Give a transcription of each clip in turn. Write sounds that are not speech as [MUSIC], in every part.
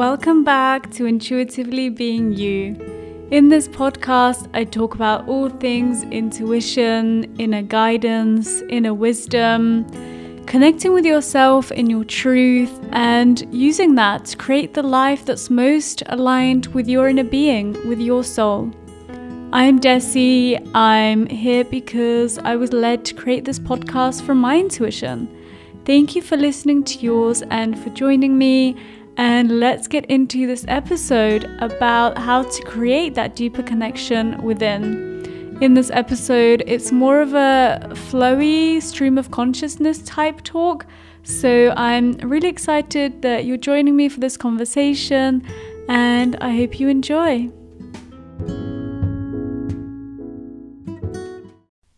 Welcome back to Intuitively Being You. In this podcast, I talk about all things intuition, inner guidance, inner wisdom, connecting with yourself in your truth, and using that to create the life that's most aligned with your inner being, with your soul. I'm Dessi. I'm here because I was led to create this podcast from my intuition. Thank you for listening to yours and for joining me and let's get into this episode about how to create that deeper connection within. In this episode, it's more of a flowy stream of consciousness type talk. So I'm really excited that you're joining me for this conversation, and I hope you enjoy.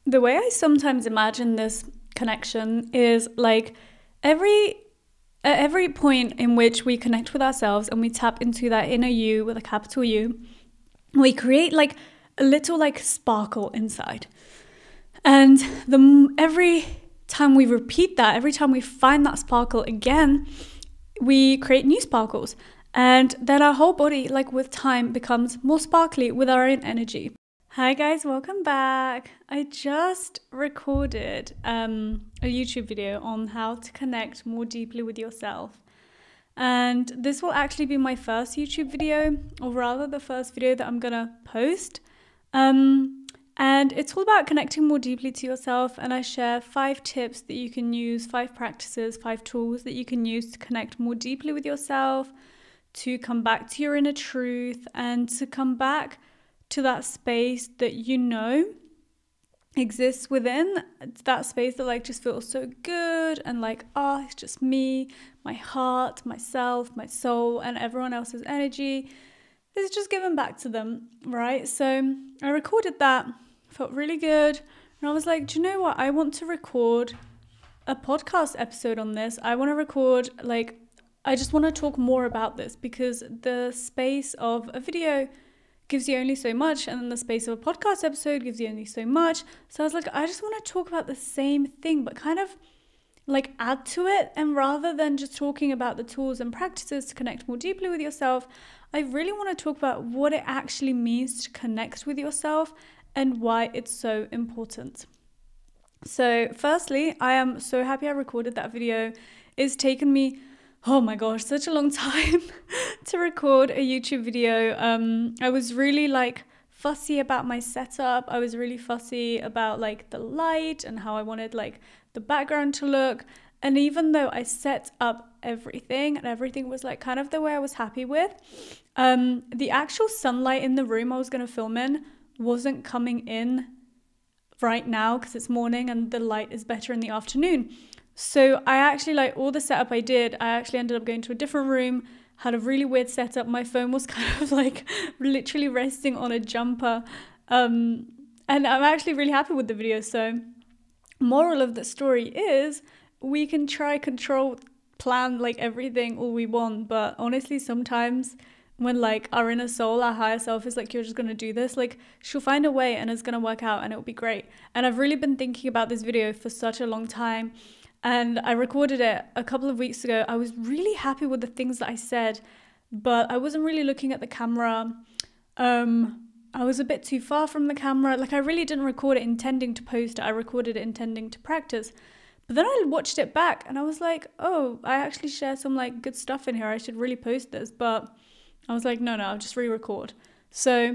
The way I sometimes imagine this connection is like every at every point in which we connect with ourselves and we tap into that inner you with a capital U, we create like a little like sparkle inside. And the every time we repeat that, every time we find that sparkle again, we create new sparkles. And then our whole body, like with time, becomes more sparkly with our own energy. Hi guys, welcome back. I just recorded um, a YouTube video on how to connect more deeply with yourself. And this will actually be my first YouTube video, or rather, the first video that I'm gonna post. Um, and it's all about connecting more deeply to yourself. And I share five tips that you can use, five practices, five tools that you can use to connect more deeply with yourself, to come back to your inner truth, and to come back to that space that you know exists within that space that like just feels so good and like oh it's just me my heart myself my soul and everyone else's energy this is just given back to them right? So i recorded that felt really good and i was like do you know what? I want to record a podcast episode on this. I want to record like i just want to talk more about this because the space of a video gives you only so much, and then the space of a podcast episode gives you only so much. So I was like, I just want to talk about the same thing, but kind of like add to it. And rather than just talking about the tools and practices to connect more deeply with yourself, I really want to talk about what it actually means to connect with yourself and why it's so important. So, firstly, I am so happy I recorded that video. It's taken me oh my gosh, such a long time [LAUGHS] to record a YouTube video. Um, I was really like fussy about my setup. I was really fussy about like the light and how I wanted like the background to look. And even though I set up everything and everything was like kind of the way I was happy with, um, the actual sunlight in the room I was going to film in wasn't coming in right now because it's morning and the light is better in the afternoon. So I actually like all the setup I did, I actually ended up going to a different room, had a really weird setup. My phone was [LAUGHS] kind of like literally resting on a jumper. Um, and I'm actually really happy with the video. So moral of the story is we can try control plan like everything all we want, but honestly sometimes when like our inner soul, our higher self is like, you're just gonna do this, like she'll find a way and it's gonna work out and it'll be great. And I've really been thinking about this video for such a long time and I recorded it a couple of weeks ago. I was really happy with the things that I said, but I wasn't really looking at the camera. Um, I was a bit too far from the camera. Like, I really didn't record it intending to post it, I recorded it intending to practice. But then I watched it back and I was like, oh, I actually share some like good stuff in here. I should really post this. But I was like, no, no, I'll just re record. So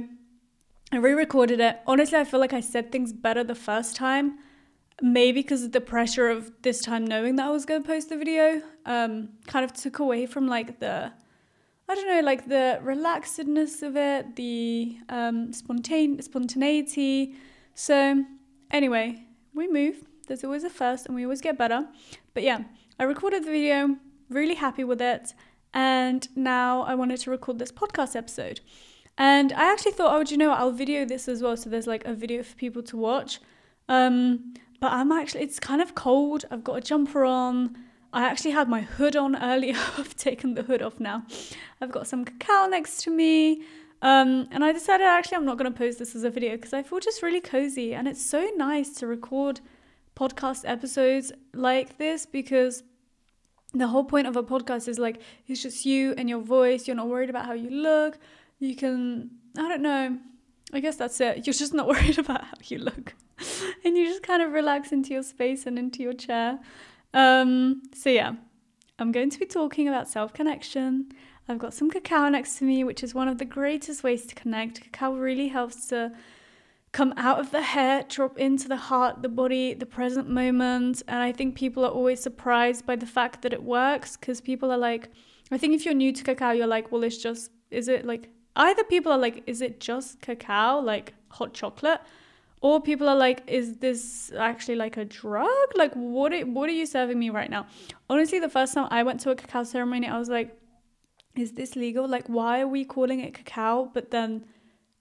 I re recorded it. Honestly, I feel like I said things better the first time maybe because of the pressure of this time knowing that I was going to post the video, um, kind of took away from like the, I don't know, like the relaxedness of it, the um, spontane spontaneity. So anyway, we move. There's always a first, and we always get better. But yeah, I recorded the video. Really happy with it. And now I wanted to record this podcast episode. And I actually thought, oh, do you know what? I'll video this as well. So there's like a video for people to watch. Um, but I'm actually, it's kind of cold. I've got a jumper on. I actually had my hood on [LAUGHS] earlier. I've taken the hood off now. I've got some cacao next to me. Um, and I decided actually I'm not going to post this as a video because I feel just really cozy. And it's so nice to record podcast episodes like this because the whole point of a podcast is like it's just you and your voice. You're not worried about how you look. You can I don't know. I guess that's it. You're just not [LAUGHS] worried about how you look. [LAUGHS] and you just kind of relax into your space and into your chair. Um, so yeah, I'm going to be talking about self-connection. I've got some cacao next to me, which is one of the greatest ways to connect. Cacao really helps to come out of the head, drop into the heart, the body, the present moment. And I think people are always surprised by the fact that it works because people are like, I think if you're new to cacao, you're like, well, it's just, is it like, either people are like, is it just cacao, like hot chocolate? Or people are like, is this actually like a drug? Like, what are, what are you serving me right now? Honestly, the first time I went to a cacao ceremony, I was like, is this legal? Like, why are we calling it cacao, but then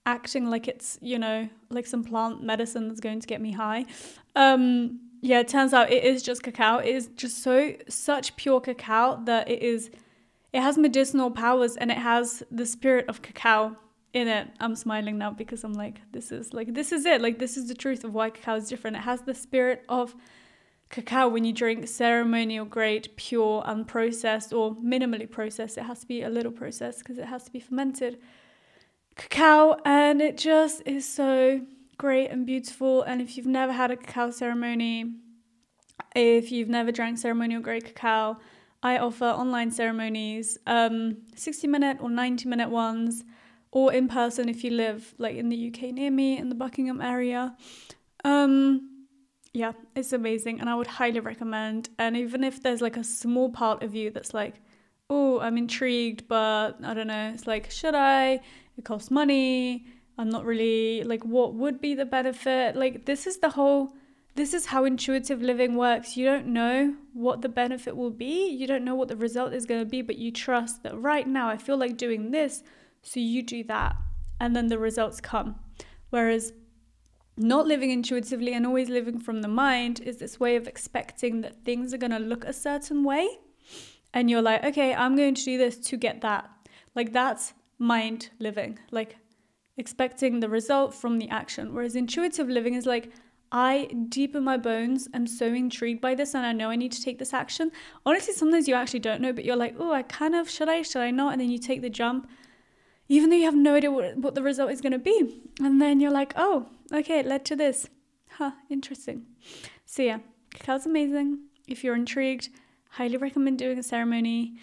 acting like it's, you know, like some plant medicine that's going to get me high? Um, yeah, it turns out it is just cacao. It is just so, such pure cacao that it is, it has medicinal powers and it has the spirit of cacao in it. I'm smiling now because I'm like, this is like, this is it. Like, this is the truth of why cacao is different. It has the spirit of cacao when you drink ceremonial grade, pure, unprocessed, or minimally processed. It has to be a little processed because it has to be fermented cacao, and it just is so great and beautiful. And if you've never had a cacao ceremony, if you've never drank ceremonial grade cacao, I offer online ceremonies, um, 60 minute or 90 minute ones, or in person if you live like in the UK near me in the Buckingham area. Um, yeah, it's amazing and I would highly recommend. And even if there's like a small part of you that's like, oh, I'm intrigued, but I don't know, it's like, should I? It costs money. I'm not really like, what would be the benefit? Like, this is the whole, this is how intuitive living works. You don't know what the benefit will be, you don't know what the result is going to be, but you trust that right now I feel like doing this, so you do that, and then the results come. Whereas not living intuitively and always living from the mind is this way of expecting that things are going to look a certain way. And you're like, okay, I'm going to do this to get that. Like, that's mind living, like expecting the result from the action. Whereas intuitive living is like, I deep in my bones am so intrigued by this and I know I need to take this action. Honestly, sometimes you actually don't know, but you're like, oh, I kind of, should I, should I not? And then you take the jump even though you have no idea what, what the result is going to be. And then you're like, oh, okay, it led to this. Huh, interesting. So, yeah, cacao's amazing. If you're intrigued, highly recommend doing a ceremony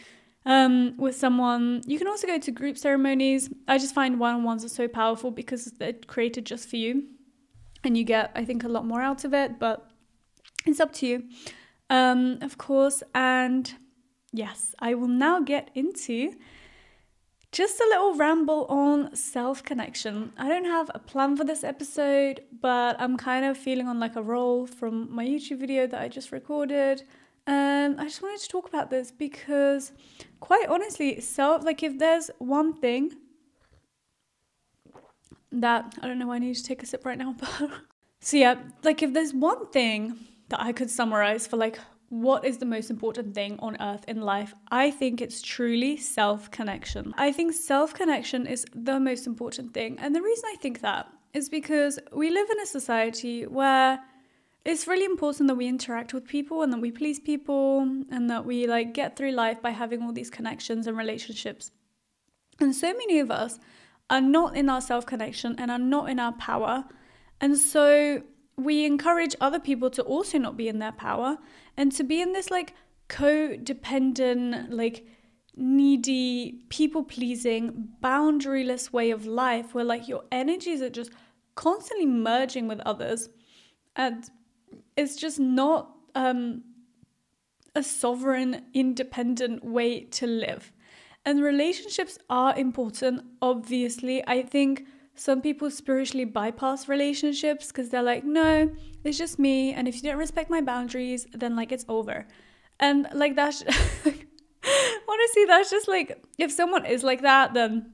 um, with someone. You can also go to group ceremonies. I just find one on ones are so powerful because they're created just for you. And you get, I think, a lot more out of it, but it's up to you, um, of course. And yes, I will now get into just a little ramble on self connection. I don't have a plan for this episode, but I'm kind of feeling on like a roll from my YouTube video that I just recorded. And I just wanted to talk about this because, quite honestly, self like if there's one thing that I don't know, why I need to take a sip right now, [LAUGHS] but so yeah, like if there's one thing that I could summarize for like what is the most important thing on earth in life? I think it's truly self connection. I think self connection is the most important thing. And the reason I think that is because we live in a society where it's really important that we interact with people and that we please people and that we like get through life by having all these connections and relationships. And so many of us are not in our self connection and are not in our power. And so we encourage other people to also not be in their power and to be in this like codependent, like needy, people pleasing, boundaryless way of life where like your energies are just constantly merging with others. And it's just not um, a sovereign, independent way to live. And relationships are important, obviously. I think some people spiritually bypass relationships because they're like, no, it's just me. And if you don't respect my boundaries, then like it's over. And like that's [LAUGHS] honestly, that's just like if someone is like that, then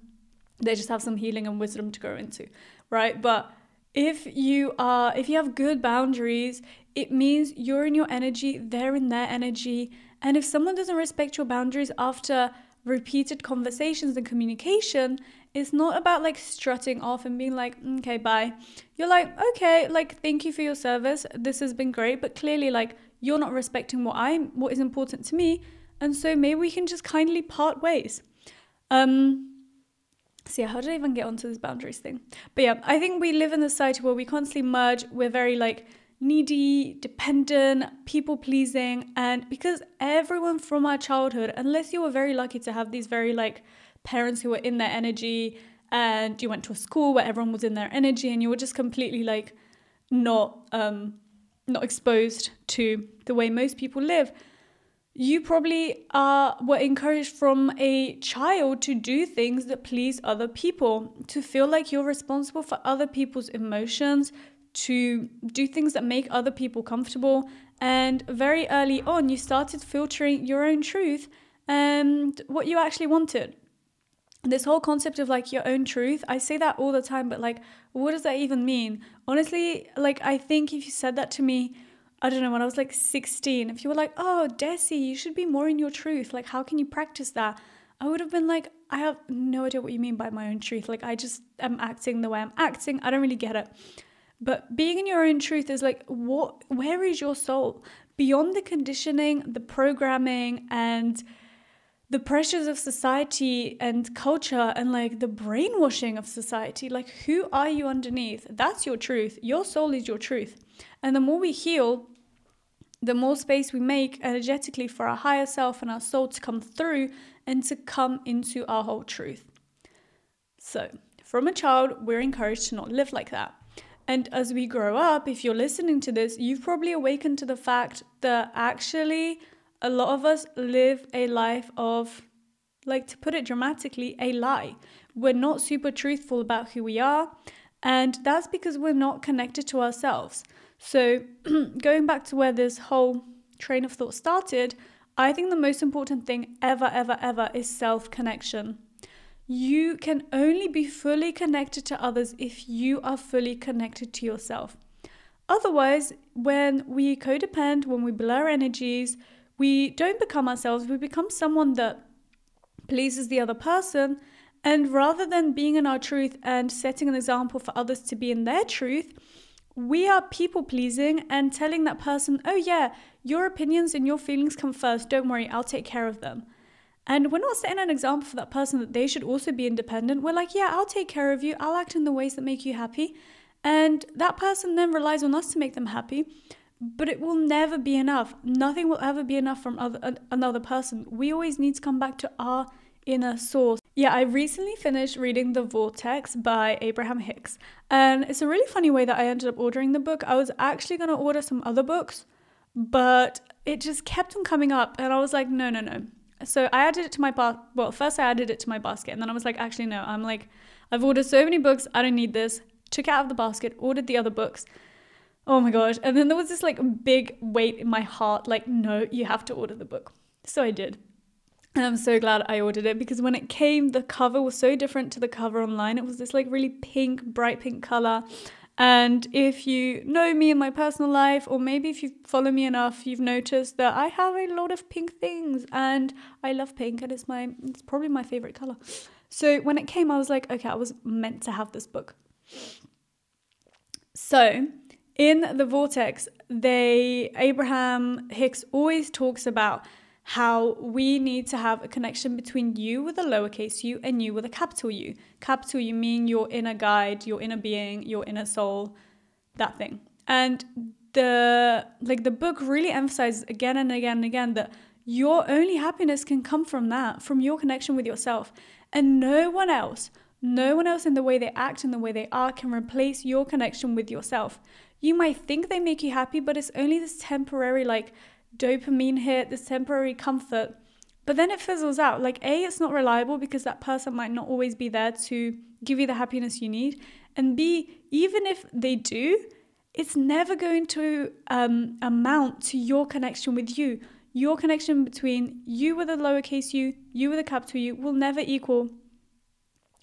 they just have some healing and wisdom to grow into, right? But if you are, if you have good boundaries, it means you're in your energy, they're in their energy. And if someone doesn't respect your boundaries after repeated conversations and communication, it's not about like strutting off and being like, okay, bye. You're like, okay, like thank you for your service. This has been great, but clearly like you're not respecting what I'm what is important to me And so maybe we can just kindly part ways. Um, so yeah, how did I even get onto this boundaries thing? But yeah, I think we live in a society where we constantly merge. We're very like needy, dependent, people pleasing, and because everyone from our childhood, unless you were very lucky to have these very like parents who were in their energy, and you went to a school where everyone was in their energy, and you were just completely like not um not exposed to the way most people live you probably uh, were encouraged from a child to do things that please other people, to feel like you're responsible for other people's emotions, to do things that make other people comfortable. And very early on, you started filtering your own truth and what you actually wanted. This whole concept of like your own truth, I say that all the time, but like, what does that even mean? Honestly, like, I think if you said that to me, I don't know, when I was like 16, if you were like, oh, Dessi, you should be more in your truth, like, how can you practice that? I would have been like, I have no idea what you mean by my own truth. Like, I just am acting the way I'm acting. I don't really get it. But being in your own truth is like, what, where is your soul? Beyond the conditioning, the programming, and the pressures of society and culture and like the brainwashing of society like who are you underneath that's your truth your soul is your truth and the more we heal the more space we make energetically for our higher self and our soul to come through and to come into our whole truth. So, from a child, we're encouraged to not live like that. And as we grow up, if you're listening to this, you've probably awakened to the fact that actually a lot of us live a life of, like to put it dramatically, a lie. We're not super truthful about who we are. And that's because we're not connected to ourselves. So, [CLEARS THROAT] going back to where this whole train of thought started, I think the most important thing ever, ever, ever is self connection. You can only be fully connected to others if you are fully connected to yourself. Otherwise, when we codepend, when we blur energies, we don't become ourselves, we become someone that pleases the other person. And rather than being in our truth and setting an example for others to be in their truth, we are people pleasing and telling that person, oh, yeah, your opinions and your feelings come first. Don't worry, I'll take care of them. And we're not setting an example for that person that they should also be independent. We're like, yeah, I'll take care of you. I'll act in the ways that make you happy. And that person then relies on us to make them happy. But it will never be enough. Nothing will ever be enough from other, another person. We always need to come back to our inner source. Yeah, I recently finished reading The Vortex by Abraham Hicks, and it's a really funny way that I ended up ordering the book. I was actually going to order some other books, but it just kept on coming up, and I was like, no, no, no. So I added it to my bar. Well, first I added it to my basket, and then I was like, actually, no. I'm like, I've ordered so many books, I don't need this. Took out of the basket, ordered the other books. Oh my gosh. And then there was this like big weight in my heart, like, no, you have to order the book. So I did. And I'm so glad I ordered it because when it came, the cover was so different to the cover online. It was this like really pink, bright pink color. And if you know me in my personal life, or maybe if you follow me enough, you've noticed that I have a lot of pink things and I love pink and it's my it's probably my favorite color. So when it came, I was like, okay, I was meant to have this book. So in the vortex, they Abraham Hicks always talks about how we need to have a connection between you with a lowercase u and you with a capital U. Capital U meaning your inner guide, your inner being, your inner soul, that thing. And the like the book really emphasizes again and again and again that your only happiness can come from that, from your connection with yourself. And no one else, no one else in the way they act and the way they are can replace your connection with yourself. You might think they make you happy, but it's only this temporary like dopamine hit, this temporary comfort. But then it fizzles out. Like, A, it's not reliable because that person might not always be there to give you the happiness you need. And B, even if they do, it's never going to um, amount to your connection with you. Your connection between you with a lowercase u, you with a capital U, will never equal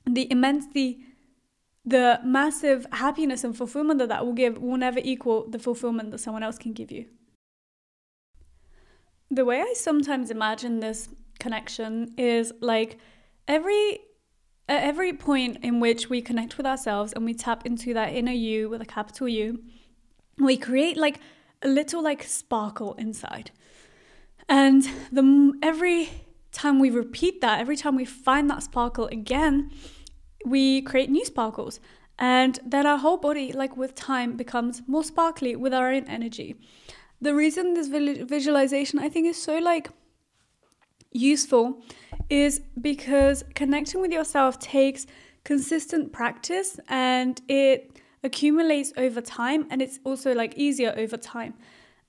the immense, the, the massive happiness and fulfillment that that will give, will never equal the fulfillment that someone else can give you. The way I sometimes imagine this connection is like every at every point in which we connect with ourselves and we tap into that inner you with a capital U, we create like a little like sparkle inside. And the every time we repeat that, every time we find that sparkle again, we create new sparkles. And then our whole body, like with time, becomes more sparkly with our own energy. The reason this visualization I think is so like useful is because connecting with yourself takes consistent practice and it accumulates over time and it's also like easier over time.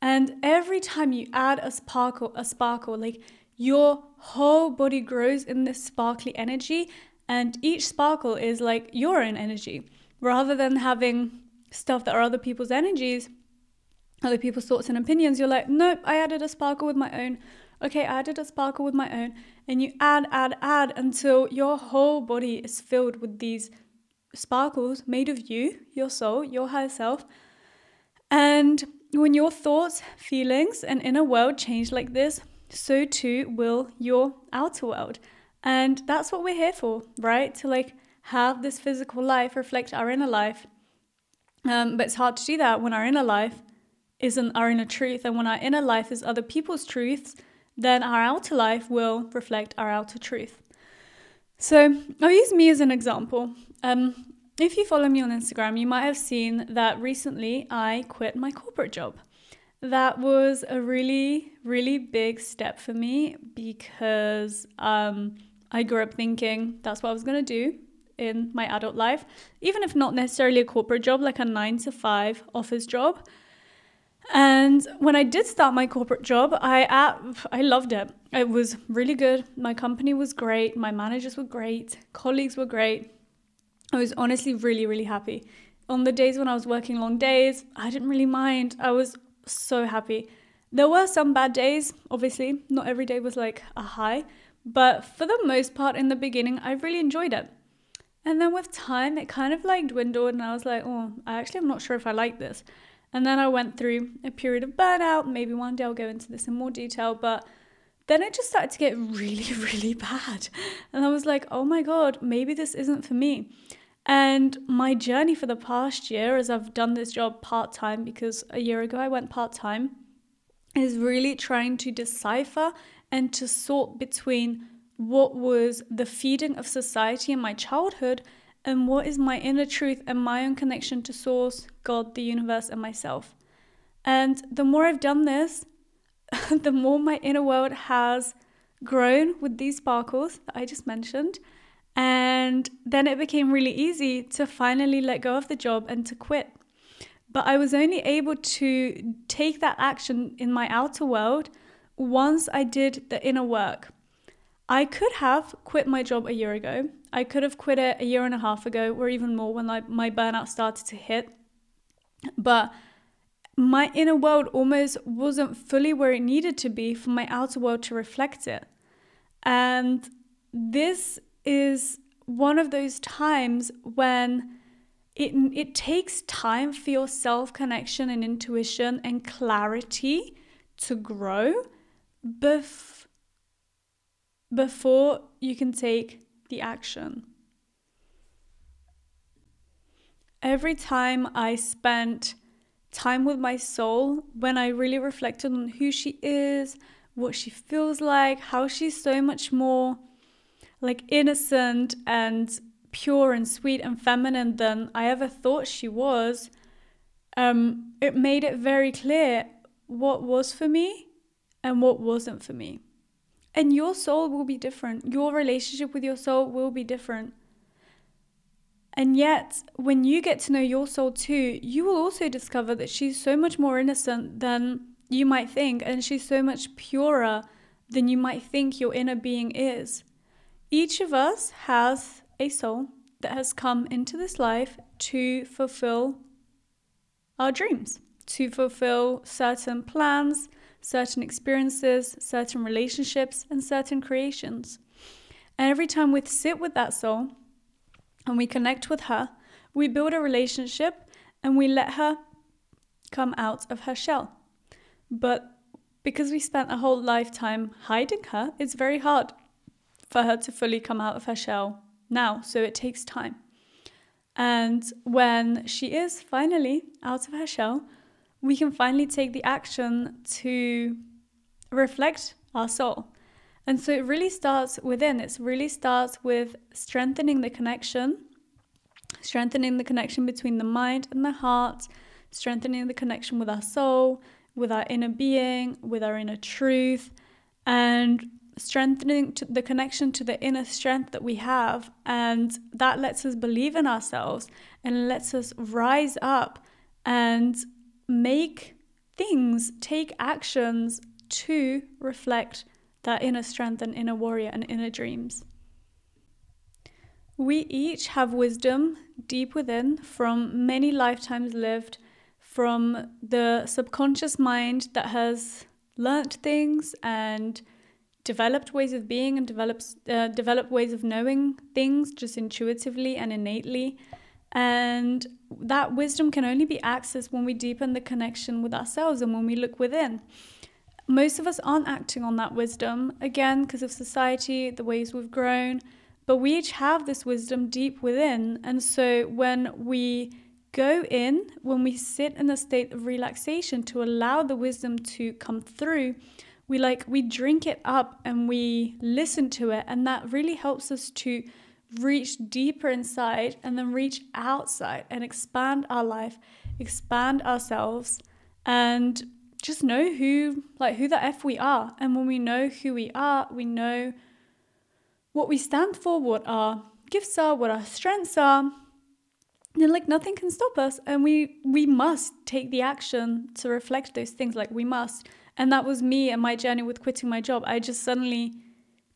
And every time you add a sparkle, a sparkle, like your whole body grows in this sparkly energy, and each sparkle is like your own energy rather than having stuff that are other people's energies, other people's thoughts and opinions. You're like, nope, I added a sparkle with my own. Okay, I added a sparkle with my own. And you add, add, add until your whole body is filled with these sparkles made of you, your soul, your higher self. And when your thoughts, feelings, and inner world change like this, so too will your outer world. And that's what we're here for, right? To like have this physical life reflect our inner life. Um, but it's hard to do that when our inner life isn't our inner truth. And when our inner life is other people's truths, then our outer life will reflect our outer truth. So I'll use me as an example. Um, if you follow me on Instagram, you might have seen that recently I quit my corporate job. That was a really, really big step for me because um, I grew up thinking that's what I was going to do in my adult life, even if not necessarily a corporate job, like a nine to five office job. And when I did start my corporate job, I uh, I loved it. It was really good. My company was great. My managers were great. Colleagues were great. I was honestly really, really happy. On the days when I was working long days, I didn't really mind. I was so happy. There were some bad days, obviously. Not every day was like a high, but for the most part, in the beginning, I really enjoyed it. And then with time, it kind of like dwindled, and I was like, oh, I actually am not sure if I like this. And then I went through a period of burnout. Maybe one day I'll go into this in more detail, but then it just started to get [LAUGHS] really, really bad. And I was like, oh my God, maybe this isn't for me. And my journey for the past year, as I've done this job part time, because a year ago I went part time, is really trying to decipher and to sort between what was the feeding of society in my childhood and what is my inner truth and my own connection to Source, God, the universe, and myself. And the more I've done this, [LAUGHS] the more my inner world has grown with these sparkles that I just mentioned. And then it became really easy to finally let go of the job and to quit. But I was only able to take that action in my outer world once I did the inner work. I could have quit my job a year ago. I could have quit it a year and a half ago, or even more when I, my burnout started to hit. But my inner world almost wasn't fully where it needed to be for my outer world to reflect it. And this is one of those times when it, it takes time for your self connection and intuition and clarity to grow bef- before you can take the action. Every time I spent time with my soul, when I really reflected on who she is, what she feels like, how she's so much more like innocent and pure and sweet and feminine than I ever thought she was, um, it made it very clear what was for me and what wasn't for me. And your soul will be different. Your relationship with your soul will be different. And yet, when you get to know your soul too, you will also discover that she's so much more innocent than you might think, and she's so much purer than you might think your inner being is. Each of us has a soul that has come into this life to fulfill our dreams, to fulfill certain plans, certain experiences, certain relationships, and certain creations. And every time we sit with that soul and we connect with her, we build a relationship and we let her come out of her shell. But because we spent a whole lifetime hiding her, it's very hard for her to fully come out of her shell now, so it takes time. And when she is finally out of her shell, we can finally take the action to reflect our soul. And so it really starts within. It really starts with strengthening the connection, strengthening the connection between the mind and the heart, strengthening the connection with our soul, with our inner being, with our inner truth, and strengthening the connection to the inner strength that we have. And that lets us believe in ourselves and lets us rise up and make things, take actions to reflect that inner strength and inner warrior and inner dreams. We each have wisdom deep within from many lifetimes lived, from the subconscious mind that has learnt things and developed ways of being and develops uh, developed ways of knowing things just intuitively and innately and that wisdom can only be accessed when we deepen the connection with ourselves and when we look within most of us aren't acting on that wisdom, again, because of society, the ways we've grown, but we each have this wisdom deep within. And so when we go in, when we sit in a state of relaxation to allow the wisdom to come through, we like we drink it up and we listen to it and that really helps us to reach deeper inside and then reach outside and expand our life expand ourselves and just know who like who the f we are. And when we know who we are we know what we stand for what our gifts are what our strengths are then like nothing can stop us. And we we must take the action to reflect those things like we must. And that was me and my journey with quitting my job. I just suddenly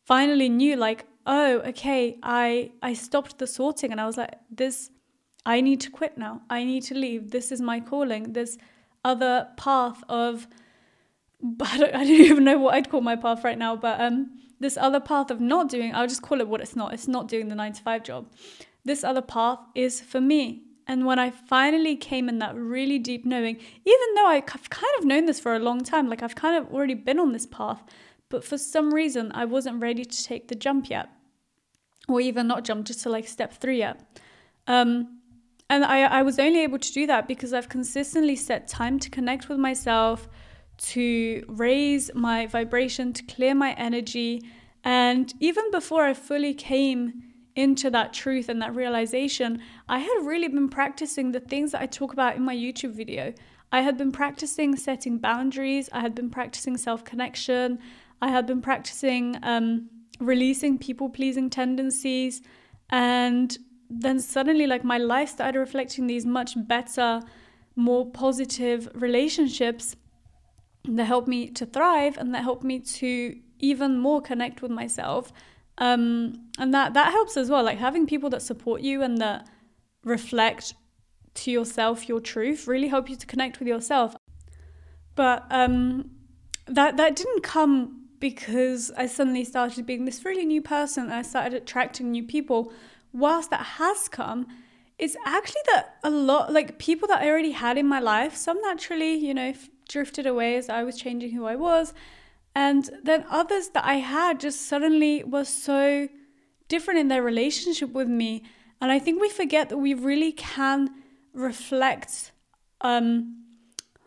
finally knew like oh okay i i stopped the sorting and i was like this i need to quit now i need to leave this is my calling this other path of [LAUGHS] I don't, I don't even know what I'd call my path right now, but um, this other path of not doing, I'll just call it what it's not. It's not doing the nine to five job. This other path is for me. And when I finally came in that really deep knowing, even though I've kind of known this for a long time, like I've kind of already been on this path, but for some reason I wasn't ready to take the jump yet, or even not jump, just to like step three yet. Um, and I, I was only able to do that because I've consistently set time to connect with myself, to raise my vibration, to clear my energy. And even before I fully came into that truth and that realization, I had really been practicing the things that I talk about in my YouTube video. I had been practicing setting boundaries, I had been practicing self connection, I had been practicing um, releasing people pleasing tendencies. And then suddenly like my life started reflecting these much better more positive relationships that helped me to thrive and that helped me to even more connect with myself um, and that that helps as well like having people that support you and that reflect to yourself your truth really help you to connect with yourself but um, that that didn't come because I suddenly started being this really new person and I started attracting new people whilst that has come, it's actually that a lot, like people that I already had in my life, some naturally, you know, drifted away as I was changing who I was. And then others that I had just suddenly was so different in their relationship with me. And I think we forget that we really can reflect um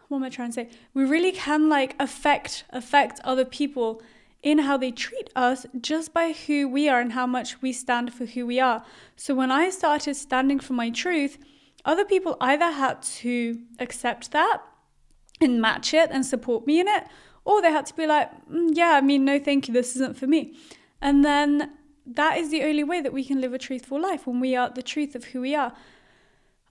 what am I trying to say? We really can like affect affect other people in how they treat us just by who we are and how much we stand for who we are. So when I started standing for my truth, other people either had to accept that and match it and support me in it, or they had to be like, mm, yeah, I mean, no, thank you, this isn't for me. And then that is the only way that we can live a truthful life when we are the truth of who we are.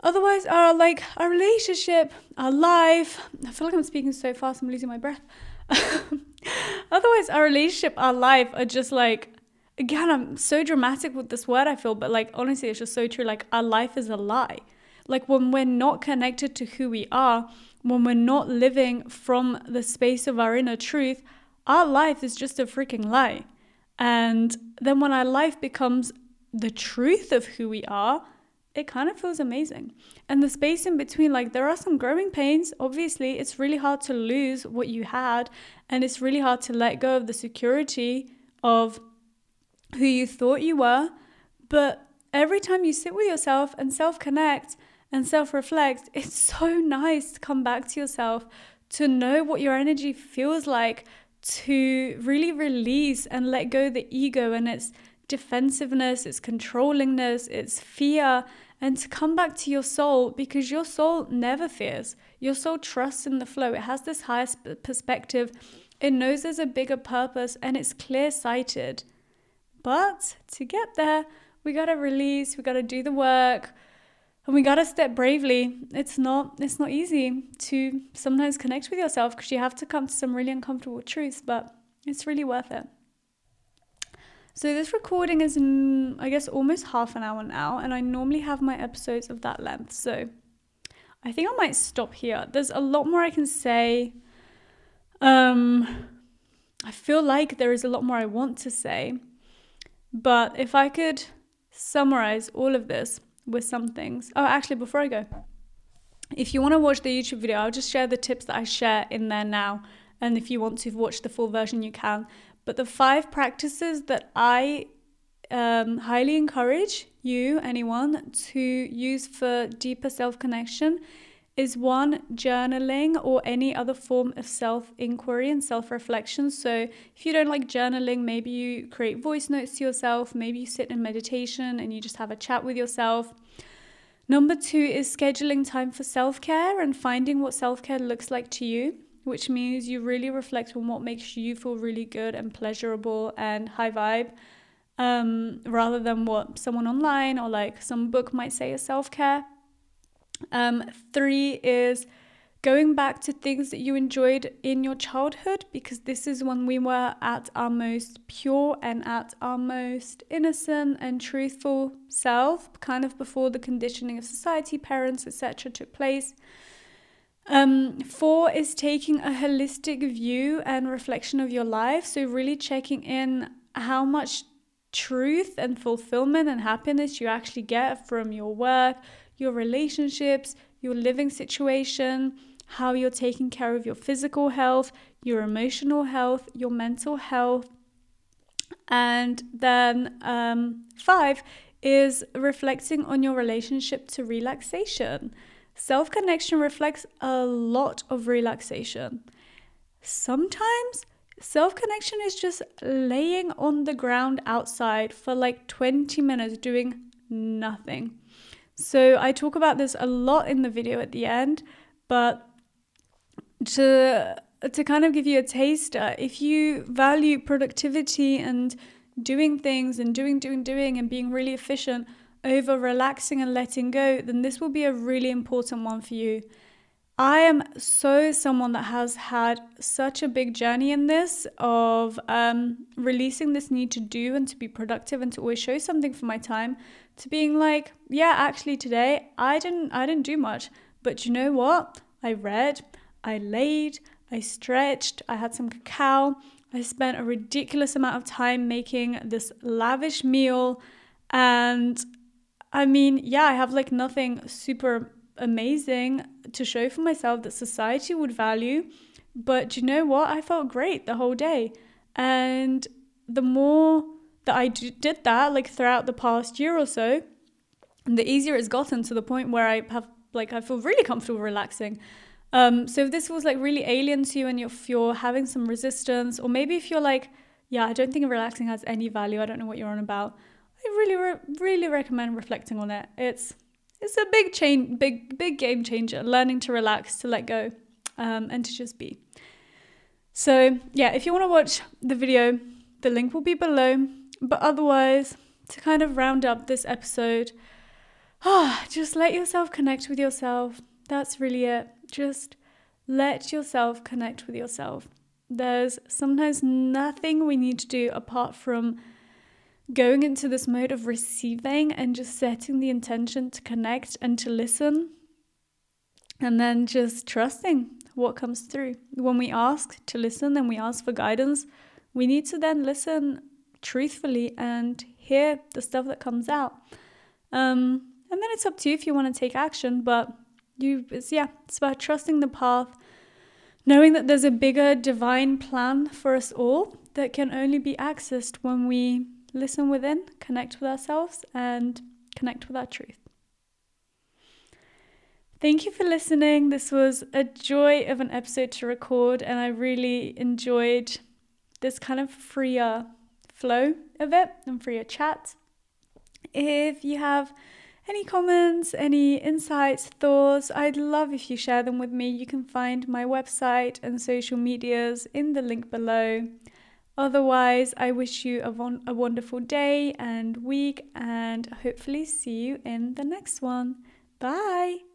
Otherwise, our like our relationship, our life. I feel like I'm speaking so fast, I'm losing my breath. [LAUGHS] Otherwise, our relationship, our life are just like, again, I'm so dramatic with this word, I feel, but like, honestly, it's just so true. Like, our life is a lie. Like, when we're not connected to who we are, when we're not living from the space of our inner truth, our life is just a freaking lie. And then when our life becomes the truth of who we are, it kind of feels amazing. And the space in between, like, there are some growing pains. Obviously, it's really hard to lose what you had, and it's really hard to let go of the security of who you thought you were. But every time you sit with yourself and self connect and self reflect, [LAUGHS] it's so nice to come back to yourself, to know what your energy feels like, to really release and let go the ego and its defensiveness, its controllingness, its fear, and to come back to your soul because your soul never fears. Your soul trusts in the flow. It has this higher perspective. It knows there's a bigger purpose and it's clear sighted. But to get there, we got to release, we got to do the work, and we got to step bravely. It's not it's not easy to sometimes connect with yourself because you have to come to some really uncomfortable truths, but it's really worth it. So this recording is, in, I guess, almost half an hour now, and I normally have my episodes of that length. So I think I might stop here. There's a lot more I can say. Um, I feel like there is a lot more I want to say, but if I could summarize all of this with some things. Oh, actually, before I go, if you want to watch the YouTube video, I'll just share the tips that I share in there now. And if you want to watch the full version, you can. But the five practices that I um, highly encourage you, anyone, to use for deeper self connection is one, journaling or any other form of self inquiry and self reflection. So, if you don't like journaling, maybe you create voice notes to yourself, maybe you sit in meditation and you just have a chat with yourself. Number two is scheduling time for self care and finding what self care looks like to you which means you really reflect on what makes you feel really good and pleasurable and high vibe um, rather than what someone online or like some book might say is self care. Um, three is going back to things that you enjoyed in your childhood because this is when we were at our most pure and at our most innocent and truthful self, kind of before the conditioning of society, parents, etc., took place. Um, four is taking a holistic view and reflection of your life. So, really checking in how much truth and fulfillment and happiness you actually get from your work, your relationships, your living situation, how you're taking care of your physical health, your emotional health, your mental health. And then um, five is reflecting on your relationship to relaxation. Self connection reflects a lot of relaxation. Sometimes self connection is just laying on the ground outside for like 20 minutes doing nothing. So I talk about this a lot in the video at the end, but to to kind of give you a taster, if you value productivity and doing things and doing doing doing and being really efficient, over relaxing and letting go, then this will be a really important one for you. I am so someone that has had such a big journey in this of um, releasing this need to do and to be productive and to always show something for my time to being like, yeah, actually today I didn't I didn't do much, but you know what? I read, I laid, I stretched, I had some cacao, I spent a ridiculous amount of time making this lavish meal and I mean, yeah, I have like nothing super amazing to show for myself that society would value. But you know what? I felt great the whole day. And the more that I did that, like throughout the past year or so, the easier it's gotten to the point where I have, like, I feel really comfortable relaxing. Um, so if this was like really alien to you and if you're having some resistance, or maybe if you're like, yeah, I don't think relaxing has any value, I don't know what you're on about, I really, re- really recommend reflecting on it. It's it's a big change, big, big game changer. Learning to relax, to let go, um, and to just be. So yeah, if you want to watch the video, the link will be below. But otherwise, to kind of round up this episode, ah, [SIGHS] just let yourself connect with yourself. That's really it. Just let yourself connect with yourself. There's sometimes nothing we need to do apart from going into this mode of receiving and just setting the intention to connect and to listen. And then just trusting what comes through. When we ask to listen and we ask for guidance, we need to then listen truthfully and hear the stuff that comes out. Um, and then it's up to you if you want to take action, but you it's yeah, it's about trusting the path, knowing that there's a bigger divine plan for us all that can only be accessed when we listen within, connect with ourselves, and connect with our truth. Thank you for listening. This was a joy of an episode to record, and I really enjoyed this kind of freer flow of it and freer chat. If you have any comments, any insights, thoughts, I'd love if you share them with me. You can find my website and social medias in the link below. Otherwise, I wish you a, von- a wonderful day and week, and hopefully see you in the next one. Bye.